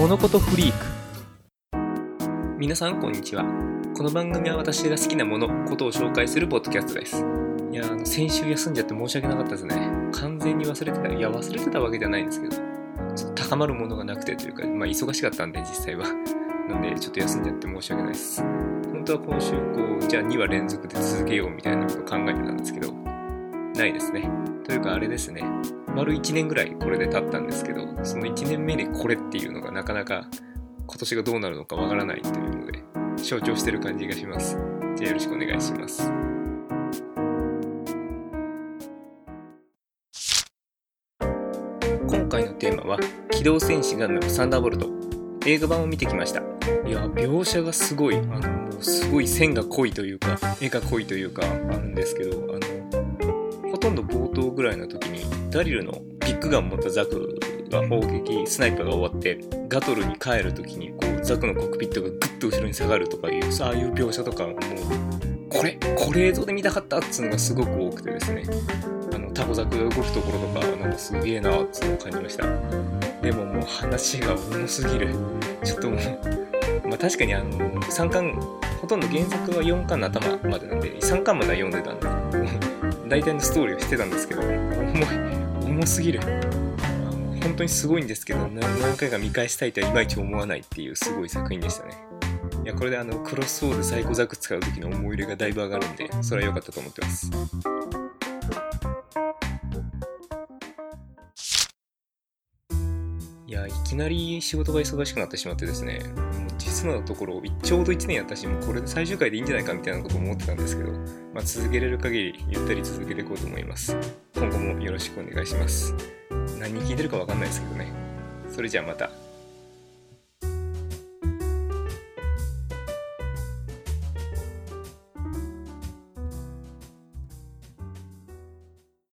物事フリーク。皆さんこんにちは。この番組は私が好きなものことを紹介するポッドキャストです。いやあの先週休んじゃって申し訳なかったですね。完全に忘れてたいや忘れてたわけじゃないんですけどちょっと高まるものがなくてというかまあ忙しかったんで実際は。なんでちょっと休んじゃって申し訳ないです。本当は今週こうじゃあ2話連続で続けようみたいなこと考えてたんですけどないですね。というかあれですね。丸1年ぐらいこれで経ったんですけどその1年目でこれっていうのがなかなか今年がどうなるのかわからないというので象徴してる感じがします。じゃあよろしくお願いします。今回のテーマは「機動戦士ガンダムサンダーボルト」映画版を見てきました。いや描写がすごいあのもうすごい線が濃いというか絵が濃いというかあるんですけどあのとんど冒頭ぐらいの時にダリルのビッグガン持ったザクが砲撃スナイパーが終わってガトルに帰る時にこうザクのコックピットがグッと後ろに下がるとかいうさああいう描写とかもうこれこれ映像で見たかったっつうのがすごく多くてですね。あのタコザクが動くところとかなんかすげえなっつうのを感じました。でももう話が重すぎる。ちょっともうまあ確かにあの3巻ほとんど原作は4巻の頭までなんで3巻までは読んでたんで 大体のストーリーをしてたんですけど重い重すぎる。本当にすごいんですけど何回か見返したいとはいまいち思わないっていうすごい作品でしたね。いやこれであのクロスオールサイコザク使う時の思い入れがだいぶ上がるんでそれは良かったと思ってます。いやいきなり仕事が忙しくなってしまってですね。実のところちょうど1年やったしもうこれで最終回でいいんじゃないかみたいなこと思ってたんですけど、まあ、続けれる限りゆったり続けていこうと思います。今後もよろしくお願いします。何聞いてるかわかんないですけどね。それじゃあまた。